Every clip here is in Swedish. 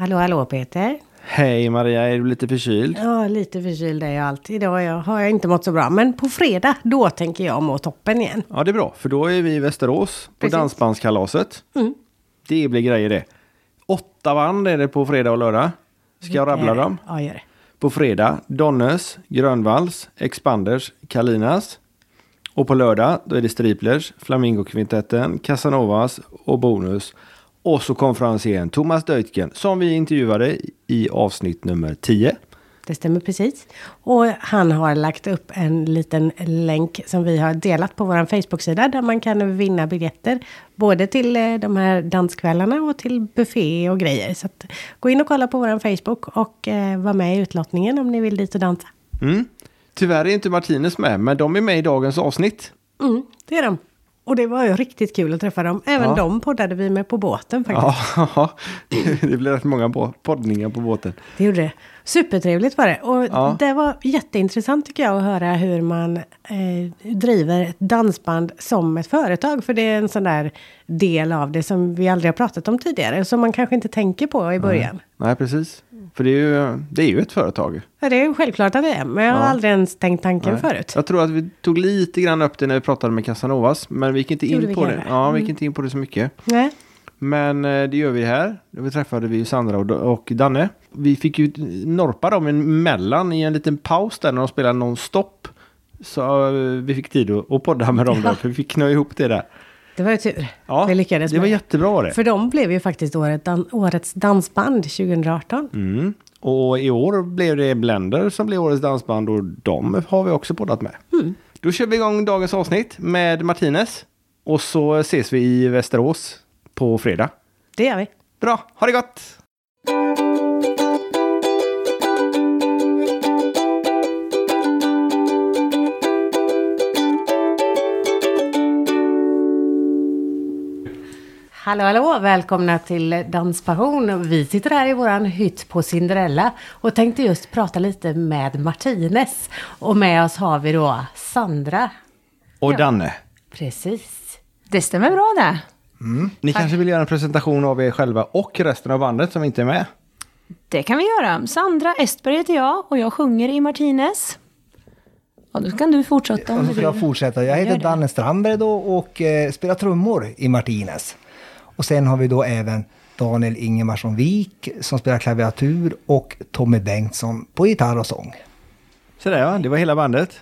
Hallå, hallå Peter. Hej Maria, är du lite förkyld? Ja, lite förkyld är jag alltid. Idag jag, har jag inte mått så bra. Men på fredag, då tänker jag må toppen igen. Ja, det är bra, för då är vi i Västerås på Precis. dansbandskalaset. Mm. Det blir grejer det. Åtta band är det på fredag och lördag. Ska jag rabbla dem? Ja, gör det. På fredag Donnes, Grönvalls, Expanders, Kalinas. Och på lördag då är det Striplers, Flamingokvintetten, Casanovas och Bonus. Och så konferencieren Thomas Deutgen som vi intervjuade i avsnitt nummer 10. Det stämmer precis. Och han har lagt upp en liten länk som vi har delat på vår Facebook-sida där man kan vinna biljetter. Både till eh, de här danskvällarna och till buffé och grejer. Så gå in och kolla på vår Facebook och eh, var med i utlottningen om ni vill dit och dansa. Mm. Tyvärr är inte Martinez med, men de är med i dagens avsnitt. Mm, det är de. Och det var ju riktigt kul att träffa dem. Även Ja. de poddade vi med på båten faktiskt. Ja, det blir rätt många poddningar på båten. Det gjorde det. Supertrevligt var det. Och Ja. det var jätteintressant tycker jag att höra hur man eh, driver ett dansband som ett företag. För det är en sån där del av det som vi aldrig har pratat om tidigare. Som man kanske inte tänker på i början. Nej, precis. För det är ju, det är ju ett företag. Ja, det är ju självklart att det är. Men jag har Ja. aldrig ens tänkt tanken Nej. förut. Jag tror att vi tog lite grann upp det när vi pratade med Casanovas. Men vi gick inte in på det. Ja, vi gick Mm. inte in på det så mycket. Nej. Men eh, det gör vi här. Då träffade vi Sandra och, Danne. Vi fick ju norpa dem emellan i en liten paus där när de spelade non-stop. Så eh, vi fick tid att, podda med dem där. För vi fick knö ihop det där. Det var ju tur. Ja, vi lyckades det var med jättebra var det. För de blev ju faktiskt året, dan, årets dansband 2018. Mm. Och i år blev det Blender som blev årets dansband och de har vi också poddat med. Mm. Då kör vi igång dagens avsnitt med Martinez. Och så ses vi i Västerås på fredag. Det gör vi. Bra, ha det gott! Hallå, hallå! Välkomna till Danspassion. Vi sitter här i våran hytt på Cinderella och tänkte just prata lite med Martinez. Och med oss har vi då Sandra. Och Ja. Danne, Precis. Det stämmer bra det. ni kanske vill göra en presentation av er själva och resten av bandet som inte är med? Det kan vi göra. Sandra Estberg heter jag och jag sjunger i Martinez. Ja, då kan du fortsätta om Och du så ska jag vill. fortsätta. Jag heter. Danne Strandberg då och eh, spelar trummor i Martinez. Och sen har vi då även Daniel Ingemarsson Wik som spelar klaviatur och Tommy Bengtsson på gitarr och sång. Så där ja, det var hela bandet.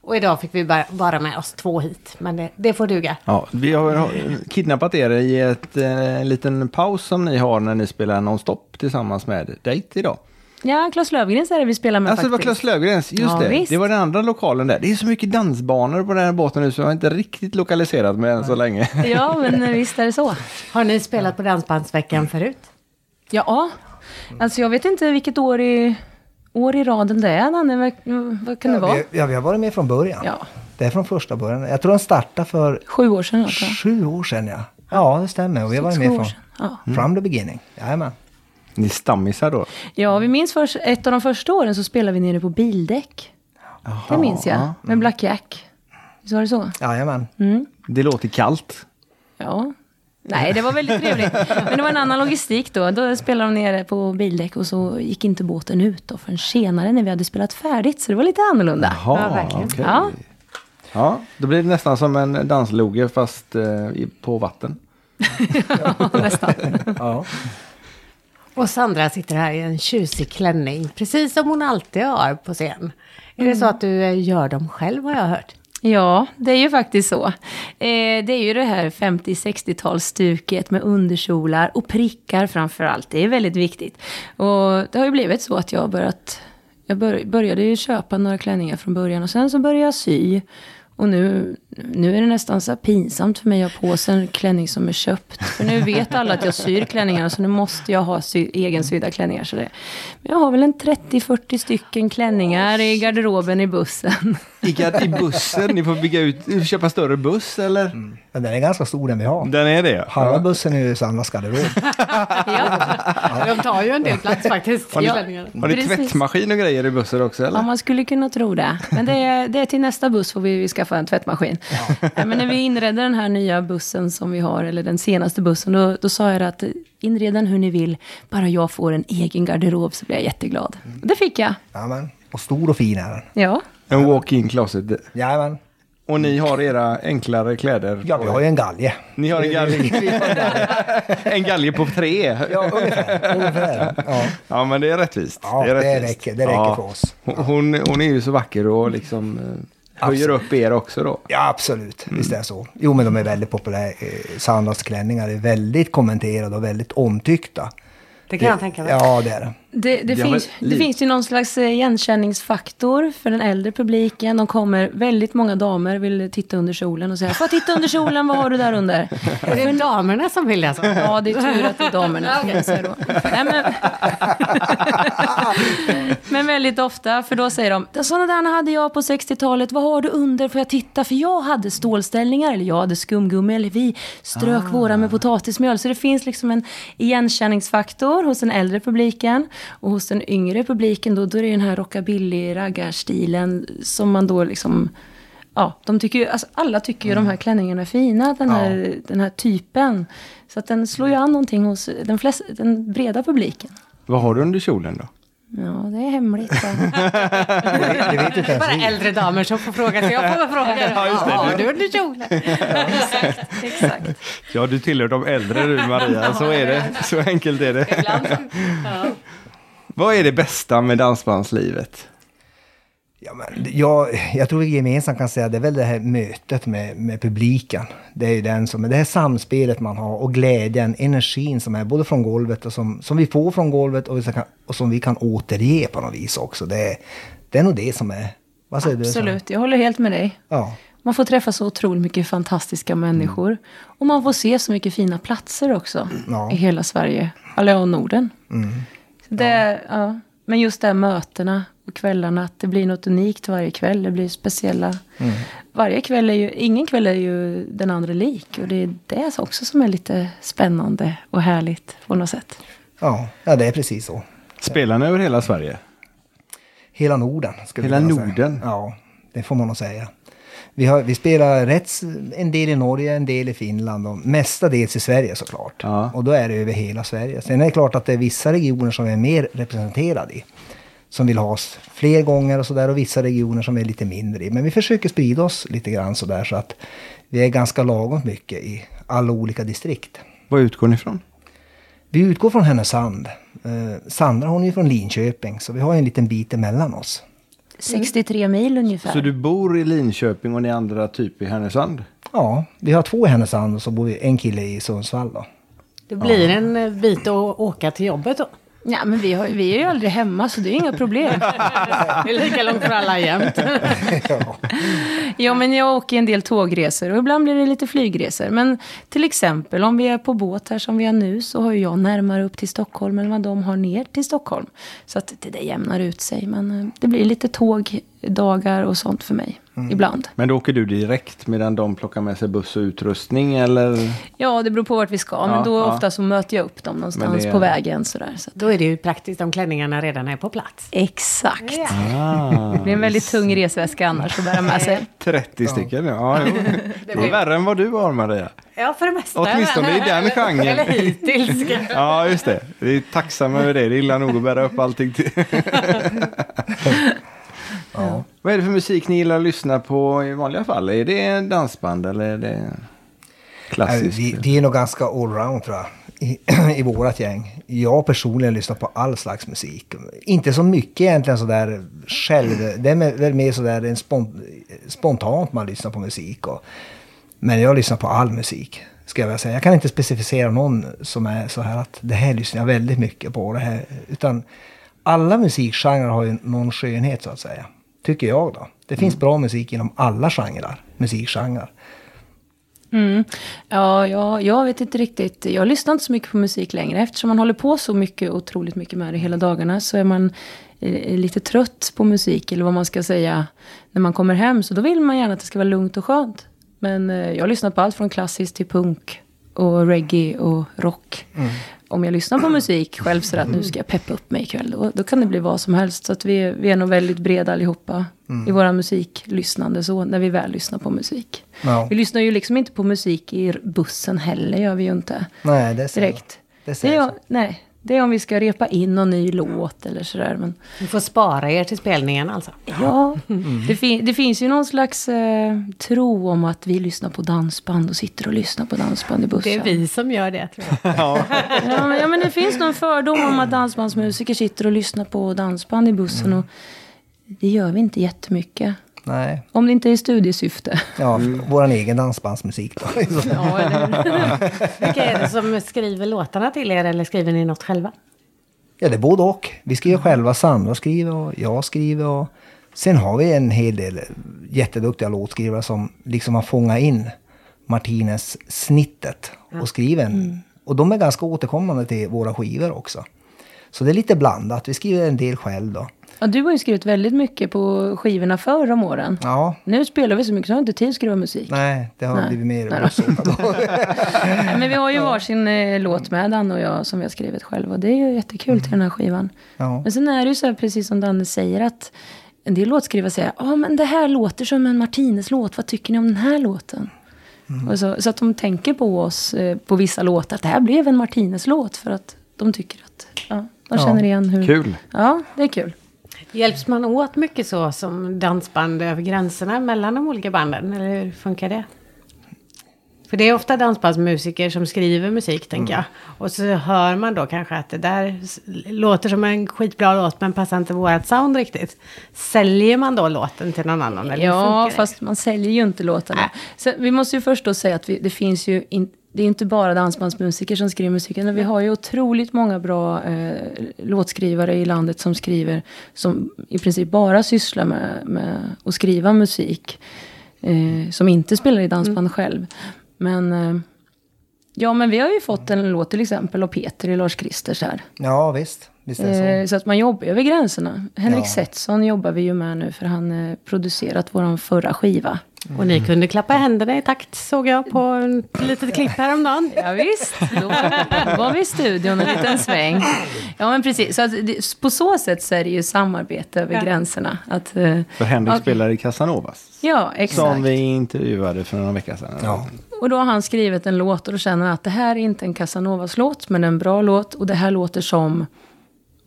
Och idag fick vi bara, med oss två hit. Men det, det får duga. Ja, vi har har kidnappat er i ett, eh, en liten paus som ni har när ni spelar nonstop tillsammans med Date idag. Ja, Claes Löfgrens är det vi spelar med Alltså det var faktiskt. Claes Löfgrens, just Ja, det. visst. Det var den andra lokalen där. Det är så mycket dansbanor på den här båten nu så jag har inte riktigt lokaliserat mig än så länge. Ja, men eh, visst är det så. Har ni spelat på Dansbandsveckan förut? Ja, alltså jag vet inte vilket år i, år i raden det är, Danne. Vad, kan det vara? Vi, ja, vi har varit med från början. Ja, Det är från första början. Jag tror den startade för sju år sedan. Sju år sedan ja. Ja, det stämmer. Och vi har varit med från. Ja. from the beginning. Jajamän. Ni stammisar då? ja, vi minns först, ett av de första åren så spelade vi nere på bildäck. Det minns jag. Med Black Jack. Visst var det så? Jajamän. Mm. Det låter kallt. Ja. Nej, det var väldigt trevligt. Men det var en annan logistik då. Då spelade de nere på bildäck och så gick inte båten ut då förrän senare när vi hade spelat färdigt. Så det var lite annorlunda. Ja, verkligen. okej. Ja. Ja, då blir det nästan som en dansloge fast eh, på vatten. Nästan. Ja. Och Sandra sitter här i en tjusig klänning. Precis som hon alltid har på scen. Är det så att du eh, gör dem själv har jag hört? Ja, det är ju faktiskt så. Eh, det är ju det här 50-60-talsstuket med underkjolar och prickar framför allt. Det är väldigt viktigt. Och det har ju blivit så att jag har börjat... Jag bör, började ju köpa några klänningar från början och sen så började jag sy. Och nu, nu är det nästan så här pinsamt för mig att ha på sig en klänning som är köpt. För nu vet alla att jag syr klänningarna så nu måste jag ha sy, egensydda klänningar. Så det, men jag har väl en 30-40 stycken klänningar i garderoben i bussen. I, i bussen, ni får bygga ut, köpa större buss eller? Men den är ganska stor den vi har. Den är det? Halva bussen är ju Sandras garderob. Ja. De tar ju en del plats faktiskt. Har ni, har ni tvättmaskin och grejer i bussen också eller? Ja, man skulle kunna tro det. Men det är, det är till nästa buss får vi skaffa en tvättmaskin. Nej, men när vi inredde den här nya bussen som vi har, eller den senaste bussen, då, då sa jag att inred den hur ni vill, bara jag får en egen garderob så blir jag jätteglad. Och det fick jag. Jajamän. Och stor och fin är den. Ja. En walk-in closet. Jajamän. Och ni har era enklare kläder? Ja, vi har ju en galge. Ni har en galge? En galge. på tre? Ja, ungefär. ungefär. Ja, Ja, men det är rättvist. ja är det, rättvist. räcker, det räcker för oss. Hon, hon, hon är ju så vacker och liksom höjer upp er också då. Ja, absolut. Visst är det så. Jo, men de är väldigt populära. Eh, Sandras klänningar är väldigt kommenterade och väldigt omtyckta. Det kan jag tänka mig. Ja, det är det. Det, det, Ja, finns, men det finns ju någon slags eh, igenkänningsfaktor för den äldre publiken. De kommer, väldigt många damer vill titta under kjolen och säga Får titta under kjolen, vad har du där under? Är det damerna som vill alltså? Ja, det är tur att det är damerna. kan jag säga då. Nej, men, men väldigt ofta, för då säger de sådana där hade jag på 60-talet, vad har du under? Får jag titta? För jag hade stålställningar, eller jag hade skumgummi, eller vi strök våra med potatismjöl. Så det finns liksom en igenkänningsfaktor hos den äldre publiken. Och hos den yngre publiken, då, då är det den här rockabilly-raggarstilen som man då liksom... Ja, de tycker ju, alltså alla tycker ju de här klänningarna är fina, den här, den här typen. Så att den slår ju an någonting hos den, flest, den breda publiken. Vad har du under kjolen då? Ja, det är hemligt. Det, det vet inte ens Bara äldre damer som får fråga, så jag får fråga. Ja, just det. Har du under kjolen? Exakt. Ja, du tillhör de äldre du Maria, så är det. Så enkelt är det. Ibland. Ja. Vad är det bästa med dansbandslivet? Ja, men jag, jag tror vi gemensamt kan säga det är väl det här mötet med, med publiken. Det är ju den som, det här samspelet man har och glädjen, energin som är både från golvet och som, som vi får från golvet och, vi kan, och som vi kan återge på något vis också. Det är, det är nog det som är... Vad säger du? Absolut, jag håller helt med dig. Ja. Man får träffa så otroligt mycket fantastiska människor. Och man får se så mycket fina platser också Ja. i hela Sverige. Eller och Norden. Så det, ja. Men just det här mötena och kvällarna, att det blir något unikt varje kväll. Det blir speciella. Varje kväll är ju, ingen kväll är ju den andra lik. Och det är det också som är lite spännande och härligt på något sätt. Ja, ja, det är precis så. Spelar ni över hela Sverige? Hela Norden. Skulle Hela Norden? Säga. Ja, det får man nog säga. Vi, har, vi spelar rätt, en del i Norge, en del i Finland och mestadels i Sverige såklart. Ja. Och då är det över hela Sverige. Sen är det klart att det är vissa regioner som är mer representerade i. Som vill ha oss fler gånger och sådär och vissa regioner som är lite mindre i. Men vi försöker sprida oss lite grann sådär så att vi är ganska lagom mycket i alla olika distrikt. Var utgår ni ifrån? Vi utgår från Härnösand. Eh, Sandra hon är ju från Linköping så vi har en liten bit emellan oss. 63 mil ungefär. Så du bor i Linköping och ni andra typ i Härnösand? Ja, vi har två i Härnösand och så bor vi en kille i Sundsvall då. Det blir en eh, bit att åka till jobbet då. Ja, men vi, har, vi är ju aldrig hemma så det är inga problem. Det är lika långt för alla jämt. ja. Ja, men jag åker en del tågresor och ibland blir det lite flygresor. Men till exempel om vi är på båt här som vi är nu så har jag närmare upp till Stockholm än vad de har ner till Stockholm. Så att det där jämnar ut sig. Men eh, det blir lite tågdagar och sånt för mig ibland. Men då åker du direkt medan de plockar med sig buss och utrustning eller? Ja, det beror på vart vi ska. Ja, Men då ja. ofta så möter jag upp dem någonstans är- på vägen. Sådär. Så att, Då är det ju praktiskt om klänningarna redan är på plats. exakt. Ah, Det blir en väldigt tung resväska annars att bära med sig. 30 stycken, ja. jo. Det är värre än vad du har Maria. Ja, för det mesta. Åtminstone i den genren. Eller hittills. Ja, just det. Vi är tacksamma över det. Det är illa nog att bära upp allting. Ja. Vad är det för musik ni gillar att lyssna på i vanliga fall? Är det dansband eller är det klassiskt? Vi, vi är nog ganska allround tror jag. I, I vårat gäng. Jag personligen lyssnar på all slags musik. Inte så mycket egentligen sådär själv. Det är väl mer sådär en spont, spontant man lyssnar på musik. Och, men jag lyssnar på all musik. Ska jag vilja säga. Jag kan inte specificera någon som är så här att det här lyssnar jag väldigt mycket på. Det här, utan alla musikgenrer har ju någon skönhet så att säga. Tycker jag då. Det finns bra musik inom alla genrer. Musikgenrer. Mm. Ja, ja, jag vet inte riktigt. Jag lyssnar inte så mycket på musik längre. Eftersom man håller på så mycket, otroligt mycket med det hela dagarna. Så är man eh, lite trött på musik. Eller vad man ska säga. När man kommer hem. Så då vill man gärna att det ska vara lugnt och skönt. Men eh, jag har lyssnat på allt från klassiskt till punk. Och reggae och rock. Om jag lyssnar på musik själv så att nu ska jag peppa upp mig ikväll. Då, då kan det bli vad som helst. Så att vi, vi är nog väldigt breda allihopa i våra musiklyssnande så när vi väl lyssnar på musik. Ja. Vi lyssnar ju liksom inte på musik i bussen heller, gör vi ju inte. Nej, det ser Direkt. Det Det är, jag. nej, det är om vi ska repa in någon ny låt eller sådär. Men Ni får spara er till spelningen alltså. ja, det, fin- det finns ju någon slags eh, tro om att vi lyssnar på dansband och sitter och lyssnar på dansband i bussen. Det är vi som gör det tror jag. Ja. Ja, men, ja, men det finns någon fördom om att dansbandsmusiker sitter och lyssnar på dansband i bussen. Och det gör vi inte jättemycket. Nej. Om det inte är i studiesyfte. Ja, våran egen dansbandsmusik då. Ja, eller Vilka är det som skriver låtarna till er eller skriver ni något själva? Ja, det är både och. Vi skriver själva, Sandra skriver och jag skriver. Och sen har vi en hel del jätteduktiga låtskrivare som liksom har fångat in Martinez snittet och skriver en. Och de är ganska återkommande till våra skivor också. Så det är lite blandat. Vi skriver en del själv då. Ja, du har ju skrivit väldigt mycket på skivorna förr om åren. Ja, Nu spelar vi så mycket så har inte tid att skriva musik. nej, det har Nej. blivit mer Nej. Nej, Men vi har ju varsin eh, låt med, Danne och jag, som vi har skrivit själva. Och det är ju jättekul till den här skivan. Ja. Men sen är det ju så här, precis som Danne säger, att en del låtskrivare säger ja men det här låter som en Martinez-låt, vad tycker ni om den här låten? Och så, så att de tänker på oss eh, på vissa låtar, att det här blev en Martinez-låt för att de tycker att ja, de Ja. känner igen hur... Kul. Ja, det är kul. Hjälps man åt mycket så som dansband över gränserna mellan de olika banden? Eller hur funkar det? För det är ofta dansbandsmusiker som skriver musik, tänker jag. Och så hör man då kanske att det där låter som en skitbra låt, men passar inte vårat sound riktigt. Säljer man då låten till någon annan? Eller hur Ja, funkar det? fast man säljer ju inte låtarna. Så vi måste ju först då säga att vi, det finns ju in, det är inte bara dansbandsmusiker som skriver musik. utan Vi har ju otroligt många bra eh, låtskrivare i landet som skriver, som i princip bara sysslar med, med att skriva musik. Eh, som inte spelar i dansband själv. Men, eh, ja men vi har ju fått en låt till exempel av Peter i Lars Kristers här. ja, visst. Visst är så. Eh, så att man jobbar över gränserna. Henrik Ja. Setson jobbar vi ju med nu för han eh, producerat vår förra skiva. Och ni kunde klappa händerna i takt, såg jag på en litet klipp häromdagen. Ja, visst, då var vi i studion en liten sväng. Ja men precis, så att på så sätt så är det ju samarbete över Ja. gränserna. Att, eh, För Henrik Okej. spelar i Casanovas. ja, exakt. Som vi intervjuade för några veckor sedan. Ja. Och då har han skrivit en låt och då känner han att det här är inte en Casanovas låt men en bra låt. Och det här låter som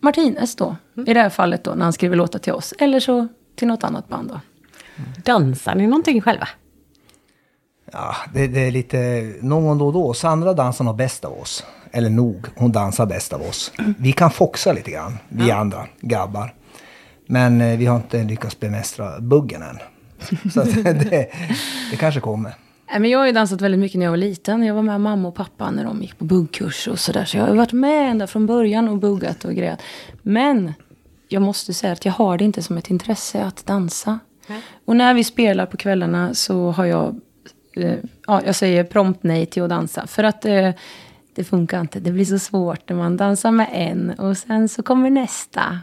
Martinez då. I det här fallet då när han skriver låtar till oss. Eller så till något annat band då. Dansar ni någonting själva? Ja, det, det är lite någon gång då och då. Sandra dansar nog bäst av oss. Eller nog, hon dansar bäst av oss. Vi kan foxa lite grann, vi andra grabbar. Men eh, vi har inte lyckats bemästra buggen än. Så att det, det kanske kommer. Men jag har ju dansat väldigt mycket när jag var liten. Jag var med mamma och pappa när de gick på buggkurs och sådär. Så jag har varit med ända från början och buggat och grejat. Men jag måste säga att jag har det inte som ett intresse att dansa. Och när vi spelar på kvällarna så har jag, eh, ja, jag säger prompt nej till att dansa. För att eh, det funkar inte. Det blir så svårt när man dansar med en och sen så kommer nästa.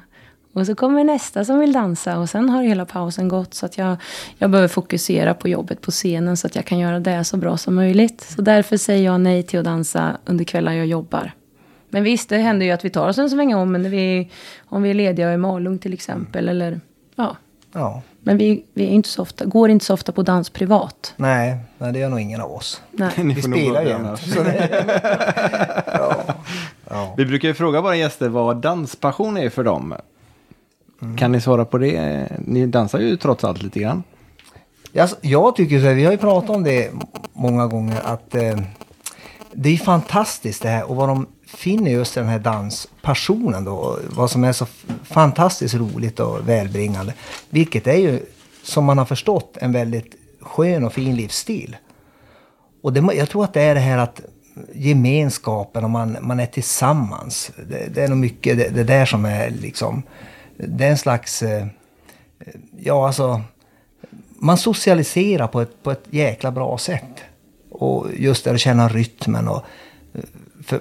Och så kommer nästa som vill dansa och sen har hela pausen gått. Så att jag, jag behöver fokusera på jobbet på scenen så att jag kan göra det så bra som möjligt. Så därför säger jag nej till att dansa under kvällar jag jobbar. Men visst, det händer ju att vi tar oss en sväng om, men vi, om vi är lediga i Malung till exempel. Eller, ja. Ja, men vi, vi är inte så ofta, går inte så ofta på dans privat. nej, nej, det gör nog ingen av oss. Nej. Ni Vi spelar ju Ja, ja. Vi brukar ju fråga våra gäster vad danspassion är för dem. Kan ni svara på det? Ni dansar ju trots allt lite grann. Jag, jag tycker så här, vi har ju pratat om det många gånger, att eh, det är fantastiskt det här och vad de finner just den här danspassionen då. Vad som är så fantastiskt roligt och välbringande. Vilket är ju, som man har förstått, en väldigt skön och fin livsstil. Och det, jag tror att det är det här att gemenskapen och man, man är tillsammans. Det, det är nog mycket det, det där som är liksom, det är en slags, eh, eh, ja alltså, man socialiserar på ett, på ett jäkla bra sätt. Och just det att känna rytmen och... Eh, för,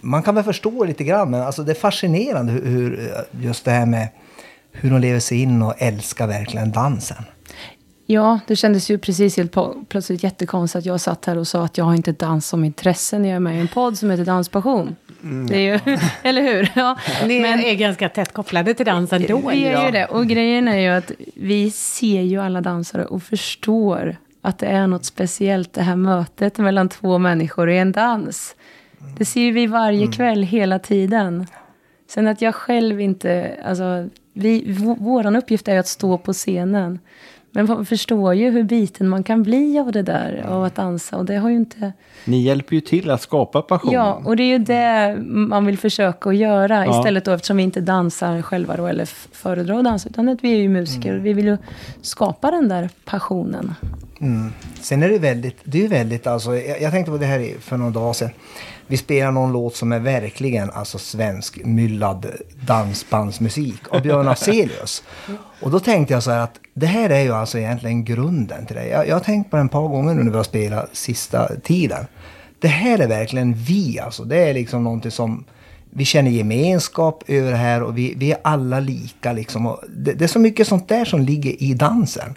man kan väl förstå lite grann, men alltså det är fascinerande hur, hur just det här med hur de lever sig in och älskar verkligen dansen. Ja, det kändes ju precis helt plötsligt jättekonstigt att jag satt här och sa att jag har inte dans som intresse när jag är med i en podd som heter Danspassion. Det är ju, eller hur? Ja. Ni Men är ganska tätt kopplade till dansen då. vi är Ja. ju det. Och grejen är ju att vi ser ju alla dansare och förstår att det är något speciellt det här mötet mellan två människor i en dans. Det ser ju vi varje kväll hela tiden. Sen att jag själv inte, alltså, vi, v- våran uppgift är att stå på scenen. Men man förstår ju hur biten man kan bli av det där, av att dansa. Och det har ju inte... Ni hjälper ju till att skapa passion. Ja, och det är ju det man vill försöka att göra. Ja. Istället då, eftersom vi inte dansar själva då, eller föredrar att dansa. Utan att vi är ju musiker. Vi vill ju skapa den där passionen. Mm. Sen är det väldigt, det är väldigt alltså, jag, jag tänkte på det här för några dagar sedan. Vi spelar någon låt som är verkligen alltså svensk myllad dansbandsmusik av Björn Afzelius. Och då tänkte jag så här att det här är ju alltså egentligen grunden till det. Jag, jag har tänkt på det ett par gånger nu när vi har spelat sista tiden. Det här är verkligen vi alltså. Det är liksom någonting som vi känner gemenskap över det här och vi, vi är alla lika liksom. Det, det är så mycket sånt där som ligger i dansen.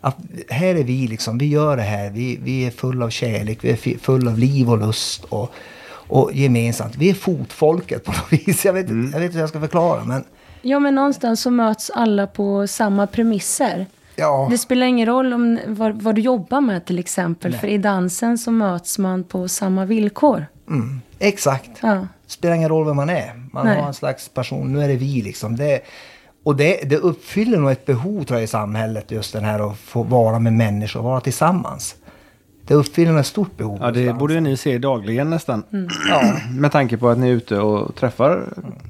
Att här är vi liksom, vi gör det här, vi, vi är fulla av kärlek, vi är fulla av liv och lust och, och gemensamt. Vi är fotfolket på något vis. Jag vet, jag vet inte hur jag ska förklara men Ja, men någonstans så möts alla på samma premisser. ja. Det spelar ingen roll om vad, vad du jobbar med till exempel. För i dansen så möts man på samma villkor. Mm, exakt. Ja. Spelar ingen roll vem man är. Man Nej. har en slags person. Nu är det vi liksom. Det, och det, det uppfyller nog ett behov tror jag i samhället. Just den här att få vara med människor, vara tillsammans. Det uppfyller ett stort behov. Ja, det någonstans. borde ju ni se dagligen nästan. Ja. Med tanke på att ni är ute och träffar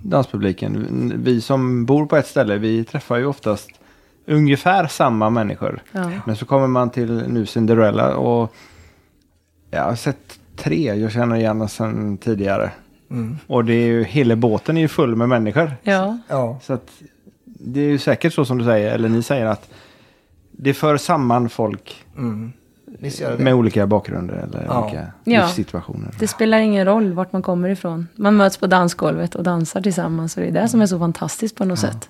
danspubliken. Vi som bor på ett ställe, vi träffar ju oftast ungefär samma människor. Ja. Men så kommer man till nu Cinderella och jag har sett tre jag känner igen sedan tidigare. Mm. Och det är ju, hela båten är ju full med människor. Ja. Ja. Så att det är ju säkert så som du säger, eller ni säger att det för samman folk Mm. Med olika bakgrunder eller Ja. olika Ja. livssituationer. Det spelar ingen roll vart man kommer ifrån. Man möts på dansgolvet och dansar tillsammans. Och det är det som är så fantastiskt på något sätt.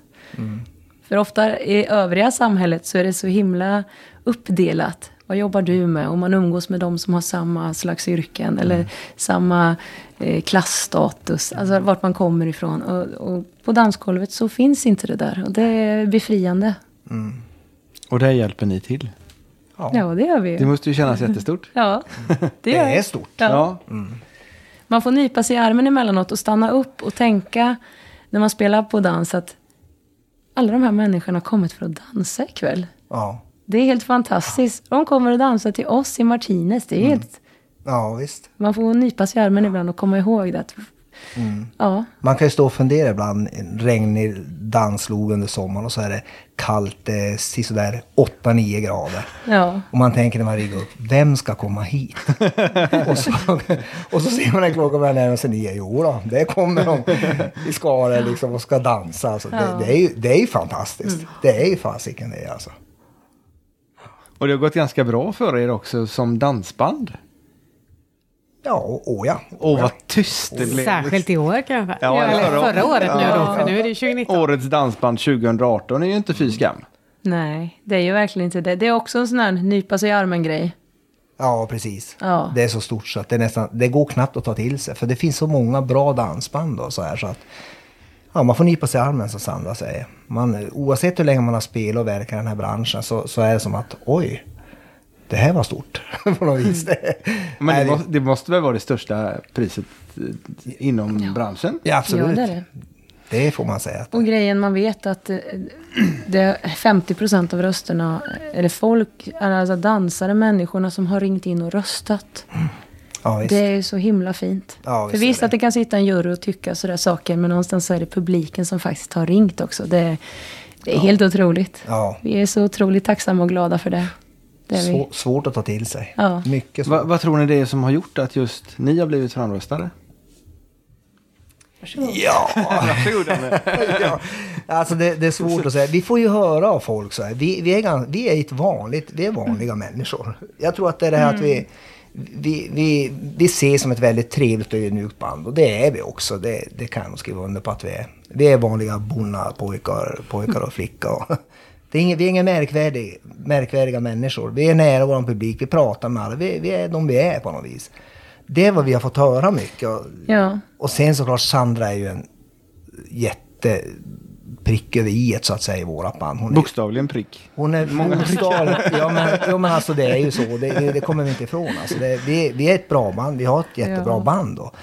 För ofta i övriga samhället så är det så himla uppdelat. Vad jobbar du med? Och man umgås med de som har samma slags yrken. Eller samma eh, klassstatus. Alltså vart man kommer ifrån. Och, och på dansgolvet så finns inte det där. Och det är befriande. Och där hjälper ni till. Ja. Ja, det gör vi Det ju. måste ju kännas jättestort. Ja, det Det är stort. Ja. Ja. Man får nypa sig i armen emellanåt och stanna upp och tänka när man spelar på dans att alla de här människorna har kommit för att dansa ikväll. Ja. Det är helt fantastiskt. De kommer att dansa till oss i Martinez. Det är helt, ja, visst. man får nypa sig i armen ibland och komma ihåg det. att- Ja, Man kan ju stå och fundera ibland, regnig danslov under sommaren och så är det kallt, eh, sådär 8-9 grader. ja, Och man tänker när man ringer upp, vem ska komma hit? och, så, och så ser man en klocka börjar närma sig nio. Jo då, det kommer de i Skara liksom och ska dansa. Alltså, Ja. det, det, är ju, det är ju fantastiskt. Det är ju fasiken det alltså. Och det har gått ganska bra för er också som dansband. Ja, och ja. Åh, vad tyst det blev. Särskilt i år kanske. Ja, eller förra- förra, året nu Ja. då, för nu är det ju 2019. Årets dansband 2018 är ju inte fy skam. nej, det är ju verkligen inte det. Det är också en sån här nypa sig i armen-grej. Ja, precis. Ja. Det är så stort så att det, nästan, det går knappt att ta till sig. För det finns så många bra dansband och så här så att ja, man får nypa sig i armen som Sandra säger. Man, oavsett hur länge man har spelat och verkat i den här branschen så, så är det som att oj, det här var stort på något vis. Det, Men det måste, det måste väl vara det största priset eh, inom branschen? ja, absolut. Ja, det det, är det. får man säga. Och grejen, man vet att eh, det är 50 procent av rösterna, eller folk, är alltså dansare, människorna som har ringt in och röstat. Ja, visst. Det är så himla fint. Ja, För visst är visst det. att det kan sitta en jury och tycka sådär saker, men någonstans så är det publiken som faktiskt har ringt också. Det, det är helt otroligt. Ja. Vi är så otroligt tacksamma och glada för det. Det är vi. Svå, svårt att ta till sig. Ja. Mycket svårt. Va, vad tror ni det är som har gjort att just ni har blivit framröstade? Ja, Varsågod Anne. ja. Alltså det, det är svårt att säga. Vi får ju höra av folk så här. Vi, vi, är, gans, vi är ett vanligt, vi är vanliga människor. Jag tror att det är det här att vi, vi, vi, vi ses som ett väldigt trevligt och ödmjukt band. Och det är vi också. Det, det kan jag nog skriva under på att vi är. Vi är vanliga bonna pojkar, pojkar och flickor. Det är inga, vi är inga märkvärdiga, märkvärdiga människor. Vi är nära vår publik, vi pratar med alla. Vi, vi är de vi är på något vis. det är vad vi har fått höra mycket. Och, Ja. och sen såklart Sandra är ju en jätte prick över i så att säga i vårat band. Hon är, Bokstavligen prick. hon är bokstavligt, ja men, ja men alltså det är ju så, det, det kommer vi inte ifrån. Alltså det, vi, vi är ett bra band, vi har ett jättebra Ja. band. Och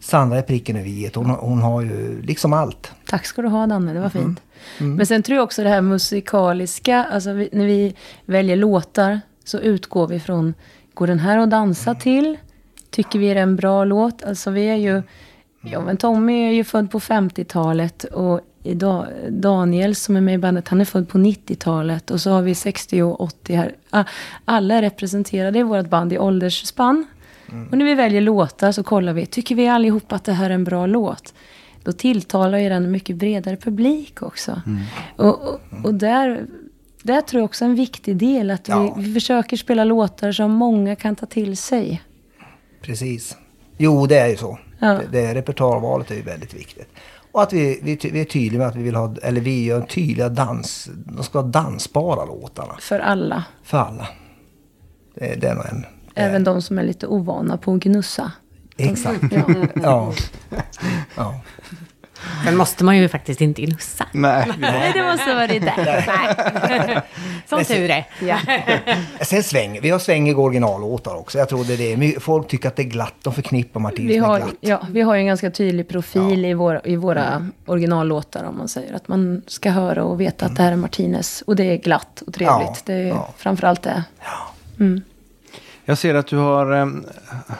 Sandra är pricken över i hon, hon har ju liksom allt. Tack ska du ha Danne, det var fint. Men sen tror jag också det här musikaliska, alltså vi, när vi väljer låtar så utgår vi från, går den här att dansa till? Tycker vi är det en bra låt? Alltså vi är ju, ja men Tommy är ju född på 50-talet och idag, Daniel som är med i bandet, han är född på 90-talet och så har vi 60 och 80 här. Ah, Alla är representerade i vårt band i åldersspann. Och när vi väljer låtar så kollar vi, tycker vi allihopa att det här är en bra låt? Då tilltalar ju den en mycket bredare publik också. Och, och, och där, där tror jag också en viktig del att Ja. vi, vi försöker spela låtar som många kan ta till sig. Precis. Jo, det är ju så. Ja. Det, det, repertoarvalet är ju väldigt viktigt. Och att vi, vi, vi är tydliga med att vi vill ha, eller vi gör tydliga dans, de ska vara dansbara låtarna. För alla. För alla. Det, det är nog en... Även de som är lite ovana på att gnussa. Exakt. Ja. Ja. ja. Sen måste man ju faktiskt inte gnussa. Nej, Nej, det måste vara det där. Nej. Som tur är. Ja. Sen sväng, vi har svängiga originallåtar också. Jag tror det Folk tycker att det är glatt. De förknippar Martinus Vi med har, glatt. ja, vi har ju en ganska tydlig profil i, våra, i våra originallåtar om man säger. Att man ska höra och veta att det här är Martinez. Och det är glatt och trevligt. Ja, det är ja. framförallt det. Jag ser att du har um,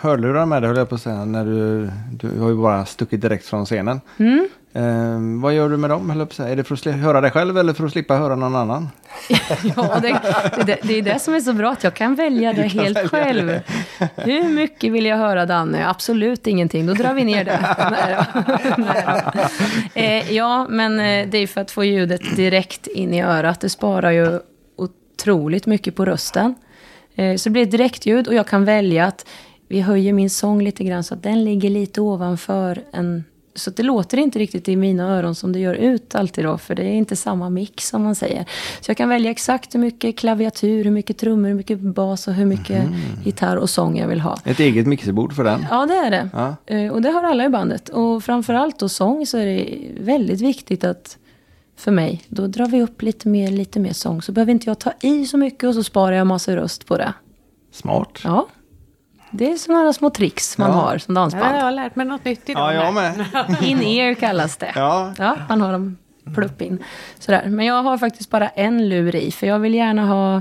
hörlurar med dig, höll jag på att säga. När du, du har ju bara stuckit direkt från scenen. Mm. Ehm, vad gör du med dem, höll jag på att säga? Är det för att höra dig själv eller för att slippa höra någon annan? Ja, det, det, det är det som är så bra, att jag kan välja det helt själv. Hur mycket vill jag höra Danne? Absolut ingenting, då drar vi ner det. Nej då. Nej då. Eh, ja, men eh, det är för att få ljudet direkt in i örat. Det sparar ju otroligt mycket på rösten. Eh, så det blir ett direktljud och jag kan välja att vi höjer min sång lite grann så att den ligger lite ovanför en... Så det låter inte riktigt i mina öron som det gör ut alltid då, för det är inte samma mix som man säger. Så jag kan välja exakt hur mycket klaviatur, hur mycket trummor, hur mycket bas och hur mycket gitarr och sång jag vill ha. Ett eget mixerbord för den? Ja, det är det. Ja. Eh, Och det har alla i bandet. Och framförallt då sång så är det väldigt viktigt att för mig, då drar vi upp lite mer, lite mer sång. Så behöver inte jag ta i så mycket och så sparar jag massa röst på det. Smart. Ja. Det är sådana små tricks man Ja. har som Ja, dansband. jag har lärt mig något nytt idag. Ja, jag med. In-ear kallas det. Ja. Ja, man har dem plupp in. Sådär. Men jag har faktiskt bara en lur i, för jag vill gärna ha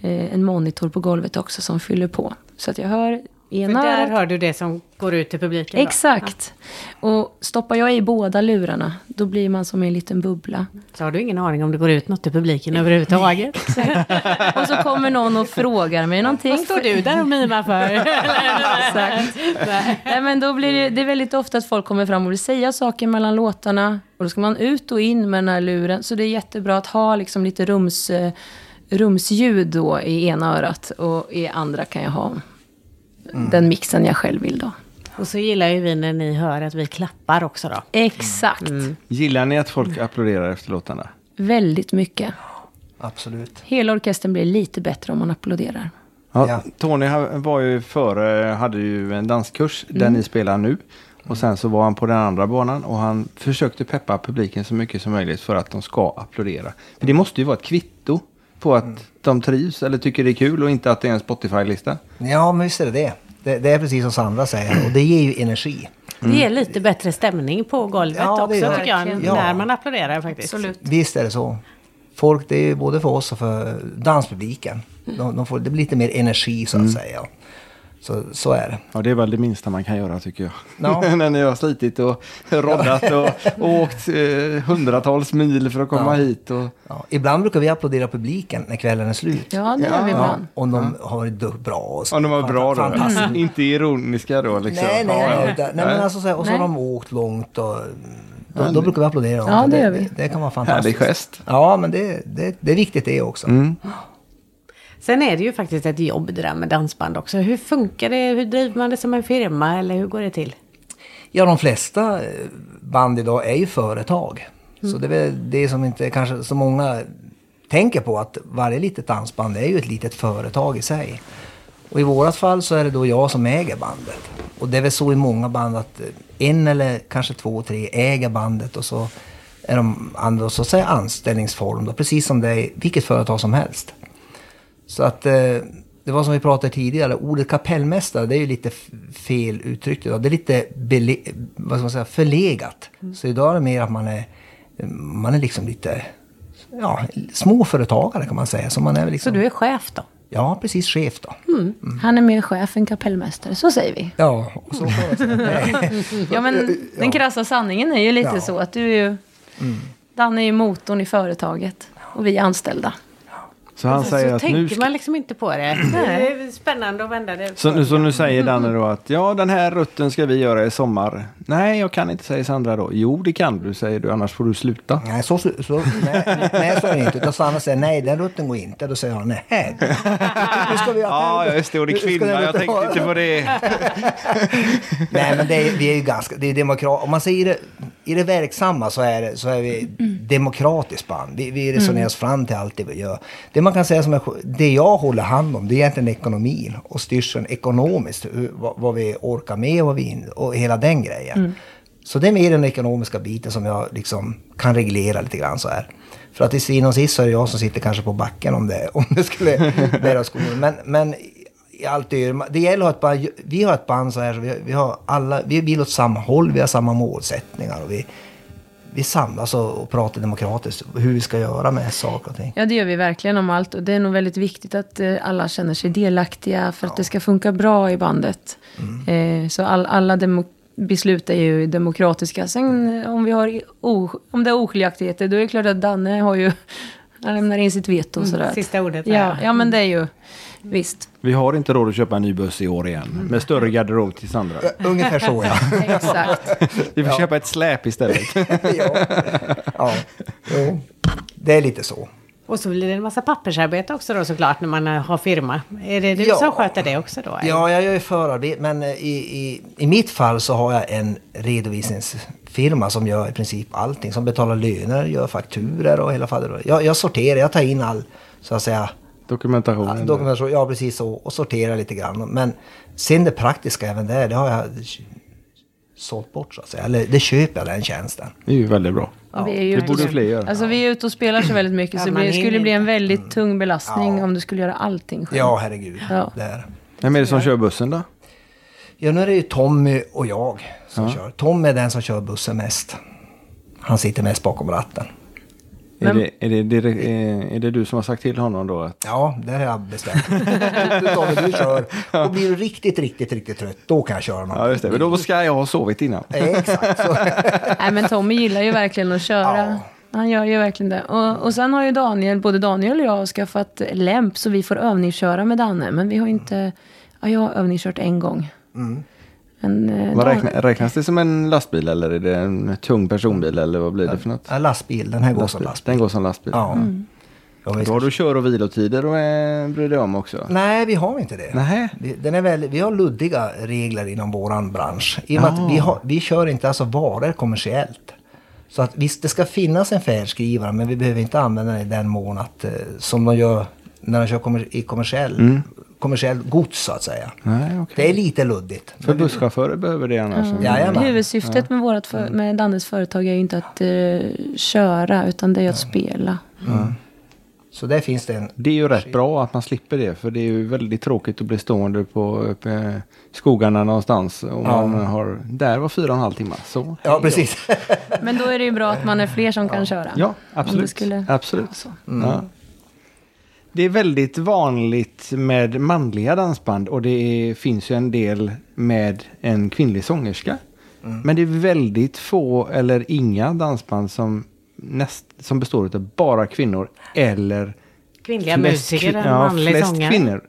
eh, en monitor på golvet också som fyller på. Så att jag hör För ena där örat. hör du det som går ut till publiken. Exakt. Och stoppar jag i båda lurarna, då blir man som en liten bubbla. Så har du ingen aning om det går ut något till publiken överhuvudtaget. Och så kommer någon och frågar mig någonting. Vad står du där och mimar för? Exakt. Nej, men då blir det, det är väldigt ofta att folk kommer fram och vill säga saker mellan låtarna. Och då ska man ut och in med den här luren. Så det är jättebra att ha liksom lite rums, eh, rumsljud då i ena örat. Och i andra kan jag ha den mixen jag själv vill då. Och så gillar ju vi när ni hör att vi klappar också då. Exakt. Gillar ni att folk applåderar efter låtarna? Väldigt mycket. Absolut. Hela orkestern blir lite bättre om man applåderar. Ja. Tony var ju före, hade ju en danskurs där ni spelar nu. Och sen så var han på den andra banan och han försökte peppa publiken så mycket som möjligt för att de ska applådera. För det måste ju vara ett kvitto på att de trivs eller tycker det är kul och inte att det är en Spotify-lista. Ja, men visst är det det. det. Det är precis som Sandra säger och det ger ju energi. Det ger lite bättre stämning på golvet Ja, också tycker jag. Verkligen. När Ja. man applåderar faktiskt. Absolut. Visst är det så. Folk, det är både för oss och för danspubliken. De, de får, det blir lite mer energi så att säga. Så, så är det. Ja, det är väl det minsta man kan göra tycker jag. Ja. När ni har slitit och roddat och, och åkt eh, hundratals mil för att komma Ja. hit. Och, Ja, ibland brukar vi applådera publiken när kvällen är slut. Ja, det gör vi Ja, ibland. om de har varit du- bra. Och så. om de var bra då. Fantastiskt. Inte ironiska då liksom. Nej, nej, nej. ja. nej, nej men alltså så här, och så har Nej. de åkt långt och då, då brukar vi applådera dem. Ja, Så det gör vi. Det, det kan vara Härlig fantastiskt. gest. Ja, men det, det, det är viktigt det också. Mm. Sen är det ju faktiskt ett jobb det där med dansband också. Hur funkar det? Hur driver man det som en firma? Eller hur går det till? Ja, de flesta eh, band idag är ju företag. Mm. Så det är väl det som inte kanske så många tänker på att varje litet dansband är ju ett litet företag i sig. Och i vårat fall så är det då jag som äger bandet. Och det är väl så i många band att eh, en eller kanske två, tre äger bandet och så är de andra så att säga anställningsform då, precis som det är i vilket företag som helst. Så att eh, det var som vi pratade tidigare, ordet kapellmästare det är ju lite fel uttryckt idag. Det är lite bele, vad ska man säga, förlegat. Så idag är det mer att man är, man är liksom lite ja, småföretagare kan man säga. Så, man är väl Så liksom, du är chef då? Ja, precis chef då. Han är mer chef än kapellmästare, så säger vi. Ja, och så. Ja, men den krassa sanningen är ju lite Ja. så att du är ju... Danne är ju motorn i företaget och vi är anställda. Så han så säger så att tänker nu ska... man liksom inte på det. Det är spännande att vända det. Så, nu- så nu säger Danne då att ja, den här rutten ska vi göra i sommar. Nej, jag kan inte, säger Sandra då. Jo, det kan du, säger du, annars får du sluta. Nej, så, så, nej, nej, så är det inte. Utan Sanna säger nej, den rutten går inte. Då säger jag nej. Nu ska vi Ja, just det, och det är kvinna. Jag tänkte inte på det. Nej, men det är, vi är ju ganska, det är demokrat. Om man säger det, i det verksamma så är, det, så är vi demokratiskt band. Vi, vi resonerar oss fram till allt det vi gör. Det man kan säga som är, det jag håller hand om, det är egentligen ekonomin och styrseln ekonomiskt. Hur, vad, vad vi orkar med och, vad vi, in- och hela den grejen. Så det är mer den ekonomiska biten som jag liksom kan reglera lite grann så här. För att i syvende och sist så är det jag som sitter kanske på backen om det, om det skulle bära skolan. Men, men i allt det, det gäller att bara, vi har ett band så här, så vi, vi har alla, vi vill åt samma håll, vi har samma målsättningar och vi, vi samlas och, och pratar demokratiskt hur vi ska göra med saker och ting. Ja, det gör vi verkligen om allt. Och det är nog väldigt viktigt att eh, alla känner sig delaktiga för att det ska funka bra i bandet. Eh, så all, alla demo- beslut är ju demokratiska. Sen om, vi har o, om det är oskiljaktigheter, då är det klart att Danne har ju... Han lämnar in sitt veto och sådär. Sista ordet. Ja, ja, men det är ju... Visst. Vi har inte råd att köpa en ny buss i år igen. Med större garderob till Sandra. Ungefär så ja. Exakt. Vi får köpa ett släp istället. ja. ja. Jo. Det är lite så. Och så blir det en massa pappersarbete också då såklart när man har firma. Är det du Ja. som sköter det också då? eller? Ja, jag gör ju förarbete, men i, i, i mitt fall så har jag en redovisningsfirma som gör i princip allting. Som betalar löner, gör fakturer och hela fader. Jag, jag sorterar, jag tar in all, så att säga, Dokumentationen. dokumentation. Ja, precis så. Och sorterar lite grann. Men sen det praktiska även där, det har jag sålt bort så att säga. Eller det köper jag den tjänsten. Det är ju väldigt bra. Och vi är ju Det borde och- fler göra. Alltså vi är ute och spelar så väldigt mycket. Ja, så det skulle bli en väldigt tung belastning Ja. om du skulle göra allting själv. Ja, herregud. Ja. Det är. Vem är det som kör bussen då? Ja, nu är det ju Tommy och jag som kör. Tommy är den som kör bussen mest. Han sitter mest bakom ratten. Är, Men- det, är, det, det, är, är det du som har sagt till honom då? Att, Ja, det har jag bestämt. du Tommy, du kör. Och blir du riktigt, riktigt, riktigt trött, då kan jag köra någon. ja, just det. Men då ska jag ha sovit innan. Eh, Exakt. Så. Nej men Tommy gillar ju verkligen att köra. Ja. Han gör ju verkligen det. Och, och sen har ju Daniel, både Daniel och jag skaffat lämp så vi får övningsköra med Danne. Men vi har inte, ja jag har övningskört en gång. Men, eh, Vad Dan- räkna, räknas det som en lastbil eller är det en tung personbil eller vad blir det för något? Ja, lastbil, den här går som lastbil. Den går som lastbil. Ja. Vi Då har du kör och vilotider och eh, bryr dig om också? Nej, vi har inte det. Nej. Vi, den är väldigt, vi har luddiga regler inom våran bransch. I och med att vi, har, vi kör inte alltså varor kommersiellt. Så att visst, det ska finnas en färdskrivare, men vi behöver inte använda den i den mån att, eh, som de gör när de kör kommer, i kommersiell, kommersiell gods så att säga. Nej, okej. Det är lite luddigt. För busschaufförer behöver det annars. Jajamän. Huvudsyftet med, vårat för, med Dannes företag är ju inte att eh, köra, utan det är att spela. Så där finns det en... Det är ju rätt bra att man slipper det. För det är ju väldigt tråkigt att bli stående på uppe skogarna någonstans. Och man har, där var fyra och en halv timme. Så. Ja, precis. Men då är det ju bra att man är fler som kan köra. Ja, absolut. skulle... absolut. Ja. Det är väldigt vanligt med manliga dansband och det är, finns ju en del med en kvinnlig sångerska. Men det är väldigt få eller inga dansband som, näst, som består av bara kvinnor eller Kvinnliga flest musiker, kvin- ja, manlig flest sångare. kvinnor.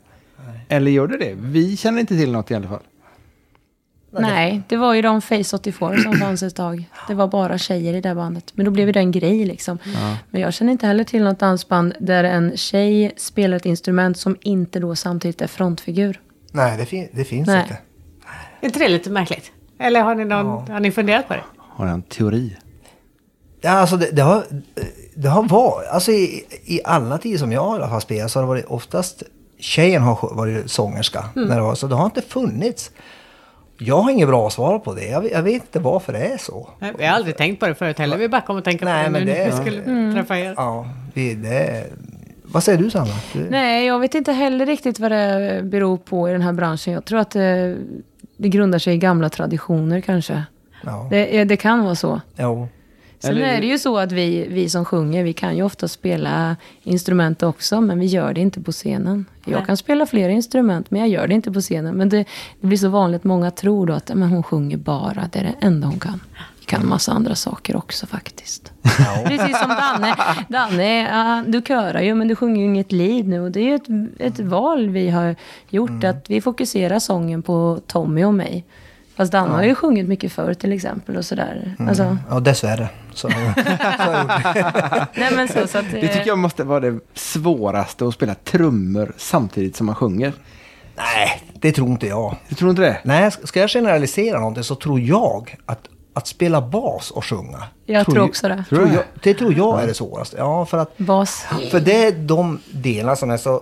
Eller gör det det? Vi känner inte till något i alla fall. Nej, det var ju de Face 84 som fanns ett tag. Det var bara tjejer i det bandet. Men då blev det en grej liksom. Men jag känner inte heller till något dansband där en tjej spelar ett instrument som inte då samtidigt är frontfigur. Nej, det, fin- det finns Nej. inte. Är inte det lite märkligt? Eller har ni, någon, har ni funderat på det? Har en teori? Ja, alltså det, det har, det har varit, alltså i, i alla tider som jag i alla fall spelat så har det varit oftast tjejen har varit sångerska. När det var, så det har inte funnits. Jag har inget bra svar på det. Jag, jag vet inte varför det är så. Nej, Vi har aldrig tänkt på det förut heller. Vi bara kom att tänka Nej, på det men nu det- när vi skulle Mm. träffa er. Ja, vi, det, vad säger du Sanna? Du, Nej, jag vet inte heller riktigt vad det beror på i den här branschen. Jag tror att det, det grundar sig i gamla traditioner kanske. Ja, Det, det kan vara så. jo. Sen Eller- är det ju så att vi, vi som sjunger, vi kan ju ofta spela instrument också, men vi gör det inte på scenen. Jag kan spela flera instrument, men jag gör det inte på scenen. Men det, det blir så vanligt, många tror då att men hon sjunger bara, det är det enda hon kan. Kan en massa andra saker också faktiskt. Precis som Danne. Danne, ja, du körar ju men du sjunger ju inget lead nu. Och det är ju ett, ett val vi har gjort. Att vi fokuserar sången på Tommy och mig. Fast Danne har ju sjungit mycket förr till exempel och sådär. Alltså, Ja, dessvärre. Så, nej men så, så att, Det tycker jag måste vara det svåraste att spela trummor samtidigt som man sjunger. Nej, det tror inte jag. Du tror inte det? Nej, ska jag generalisera någonting så tror jag att, att spela bas och sjunga. Jag tror ju- också det. Tror Tror jag, det tror jag är det svåraste. Ja, för att Bas. För det är de delar som är så eh,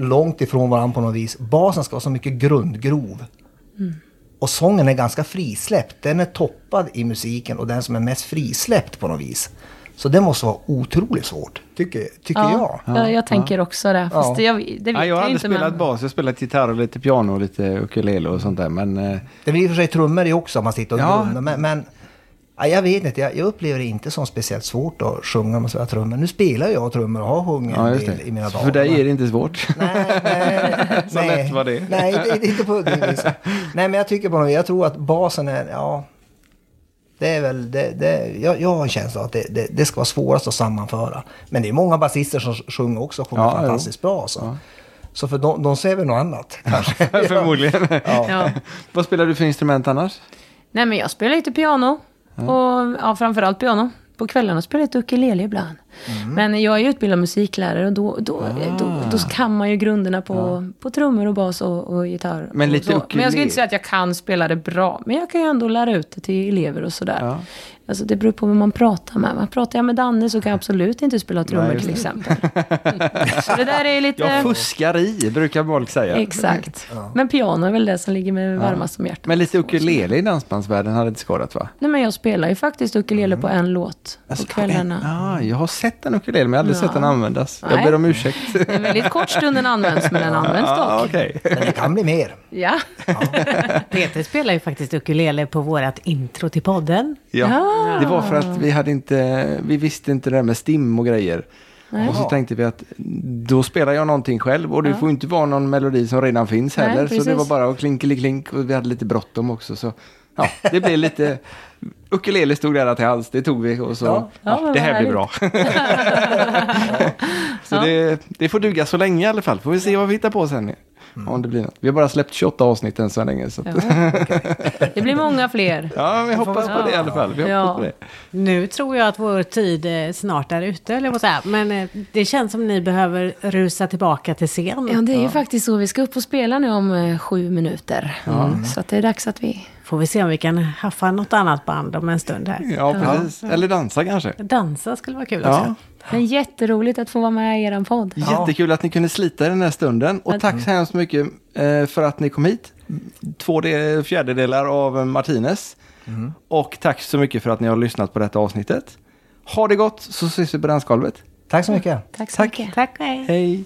långt ifrån varandra på något vis. Basen ska vara så mycket grundgrov. Och sången är ganska frisläppt. Den är toppad i musiken och den som är mest frisläppt på något vis. Så det måste vara otroligt svårt, tycker, tycker Ja, jag. jag, jag tänker också det. Fast Ja. jag, det vet Nej, jag har jag aldrig inte. spelat Men, bas. Jag har spelat gitarr och lite piano och lite ukulele och sånt där. Men eh, Det blir i och för sig trummor i också om man sitter och Ja. Men, men ja, jag vet inte, jag, jag upplever det inte som speciellt svårt att sjunga man spelar trummor. Nu spelar jag trummor och har sjungit ja, en del i mina dagar. för dig är det inte svårt. Nej, nej, Så lätt var det. Nej, det, det är inte på det viset. Nej, men jag tycker på något Jag tror att basen är, ja. Det är väl, det, det, jag, jag har en känsla att det, det, det ska vara svårast att sammanföra. Men det är många basister som sjunger också och sjunger Ja, fantastiskt bra. Så, så för de, de ser väl något annat. Förmodligen. ja. Vad spelar du för instrument annars? Nej, men jag spelar lite piano. Och ja, framförallt piano. På kvällarna spelar jag lite ukulele ibland. Mm. Men jag är ju utbildad musiklärare och då, då, Ah. då, då kan man ju grunderna på, på trummor och bas och, och gitarr. Men och lite så. Men jag skulle inte säga att jag kan spela det bra. Men jag kan ju ändå lära ut det till elever och sådär. Ja. Alltså det beror på vem man pratar med. Man pratar jag med Danne så kan jag absolut inte spela trummor Nej, till exempel. så det där är lite... Jag fuskar i, brukar folk säga. Exakt. Men piano är väl det som ligger mig varmast om hjärtat. Men lite ukulele i dansbandsvärlden hade inte skadat va? Nej, men jag spelar ju faktiskt ukulele på en låt på Alltså, kvällarna. Ja, jag har sett en ukulele men jag har aldrig Ja. sett den användas. Jag Nej. ber om ursäkt. Det är en väldigt kort stund den används, men den används Ja, dock. okej. Men det kan bli mer. Ja. Peter spelar ju faktiskt ukulele på vårat intro till podden. Ja, Ja. det var för att vi hade inte, vi visste inte det där med stim och grejer. Och så tänkte vi att då spelar jag någonting själv och det får inte vara någon melodi som redan finns Nej, heller. så det precis. var bara att klink och vi hade lite bråttom också. Så ja, det blev lite, ukulele stod där till hands, det tog vi och så, ja, Ja, det här blir bra. så det, det får duga så länge i alla fall, får vi se vad vi hittar på sen. Om det blir något. Vi har bara släppt 28 avsnitt än så länge. Så att, Ja. Det blir många fler. ja, vi hoppas på det i alla fall. Vi hoppas Ja. på det. Nu tror jag att vår tid eh, snart är ute, eller vad säga. Men eh, det känns som ni behöver rusa tillbaka till scen. Ja, det är ju faktiskt så. Vi ska upp och spela nu om eh, sju minuter. Mm. Så att det är dags att vi... Får vi se om vi kan haffa något annat band om en stund här. Ja, precis. Eller dansa kanske. Dansa skulle vara kul Ja. också. Men jätteroligt att få vara med i er podd. Jättekul att ni kunde slita den här stunden. Och tack så hemskt mycket eh, för att ni kom hit. Två de- fjärdedelar av Martinez. Och tack så mycket för att ni har lyssnat på detta avsnittet. Ha det gott så ses vi på dansgolvet. Tack så mycket. Tack så Tack. mycket. Tack hej. Hej!